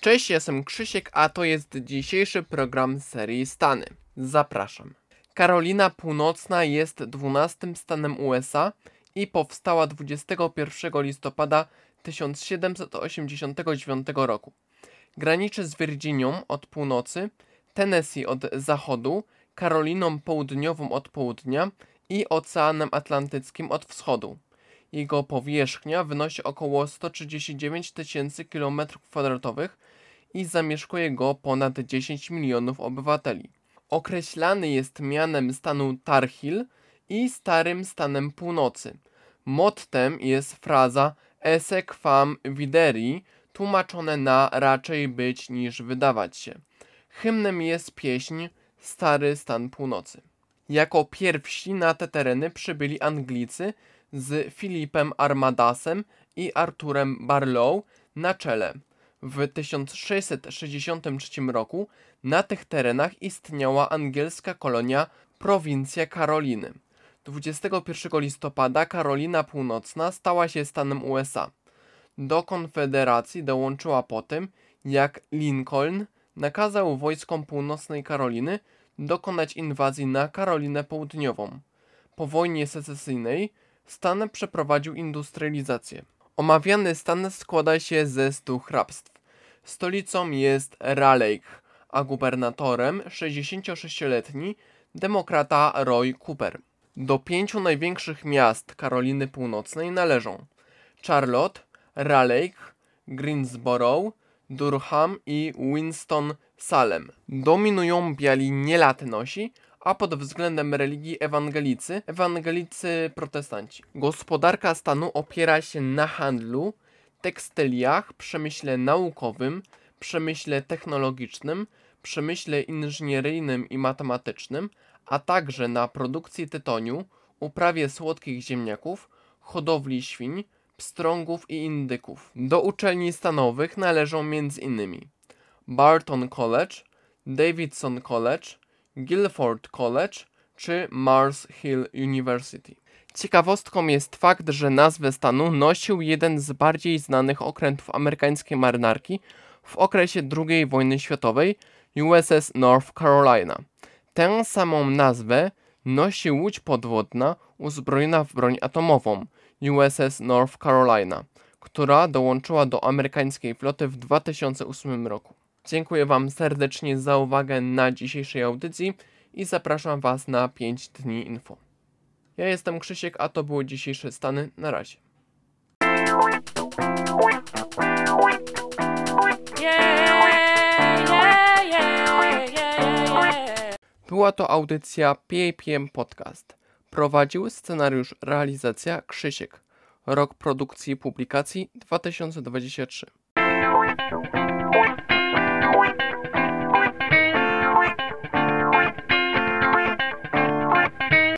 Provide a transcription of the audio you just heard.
Cześć, jestem Krzysiek, a to jest dzisiejszy program serii Stany. Zapraszam. Karolina Północna jest 12 stanem USA i powstała 21 listopada 1789 roku. Graniczy z Virginią od północy, Tennessee od zachodu, Karoliną Południową od południa i Oceanem Atlantyckim od wschodu. Jego powierzchnia wynosi około 139 tysięcy km2 i zamieszkuje go ponad 10 milionów obywateli. Określany jest mianem stanu Tar Heel i Starym Stanem Północy. Mottem jest fraza Esse quam videri, tłumaczone na raczej być niż wydawać się. Hymnem jest pieśń Stary Stan Północy. Jako pierwsi na te tereny przybyli Anglicy z Filipem Armadasem i Arturem Barlow na czele. W 1663 roku na tych terenach istniała angielska kolonia prowincja Karoliny. 21 listopada Karolina Północna stała się stanem USA. Do Konfederacji dołączyła po tym, jak Lincoln nakazał wojskom północnej Karoliny dokonać inwazji na Karolinę Południową. Po wojnie secesyjnej stan przeprowadził industrializację. Omawiany stan składa się ze stu hrabstw. Stolicą jest Raleigh, a gubernatorem 66-letni demokrata Roy Cooper. Do pięciu największych miast Karoliny Północnej należą Charlotte, Raleigh, Greensboro, Durham i Winston-Salem. Dominują biali nielatynosi, a pod względem religii ewangelicy, ewangelicy protestanci. Gospodarka stanu opiera się na handlu, tekstyliach, przemyśle naukowym, przemyśle technologicznym, przemyśle inżynieryjnym i matematycznym, a także na produkcji tytoniu, uprawie słodkich ziemniaków, hodowli świń, pstrągów i indyków. Do uczelni stanowych należą m.in. Barton College, Davidson College, Guilford College czy Mars Hill University. Ciekawostką jest fakt, że nazwę stanu nosił jeden z bardziej znanych okrętów amerykańskiej marynarki w okresie II wojny światowej USS North Carolina. Tę samą nazwę nosi łódź podwodna uzbrojona w broń atomową USS North Carolina, która dołączyła do amerykańskiej floty w 2008 roku. Dziękuję Wam serdecznie za uwagę na dzisiejszej audycji i zapraszam Was na 5 dni info. Ja jestem Krzysiek, a to były dzisiejsze stany. Na razie. Była to audycja PAPM Podcast. Prowadził scenariusz realizacja Krzysiek. Rok produkcji i publikacji 2023.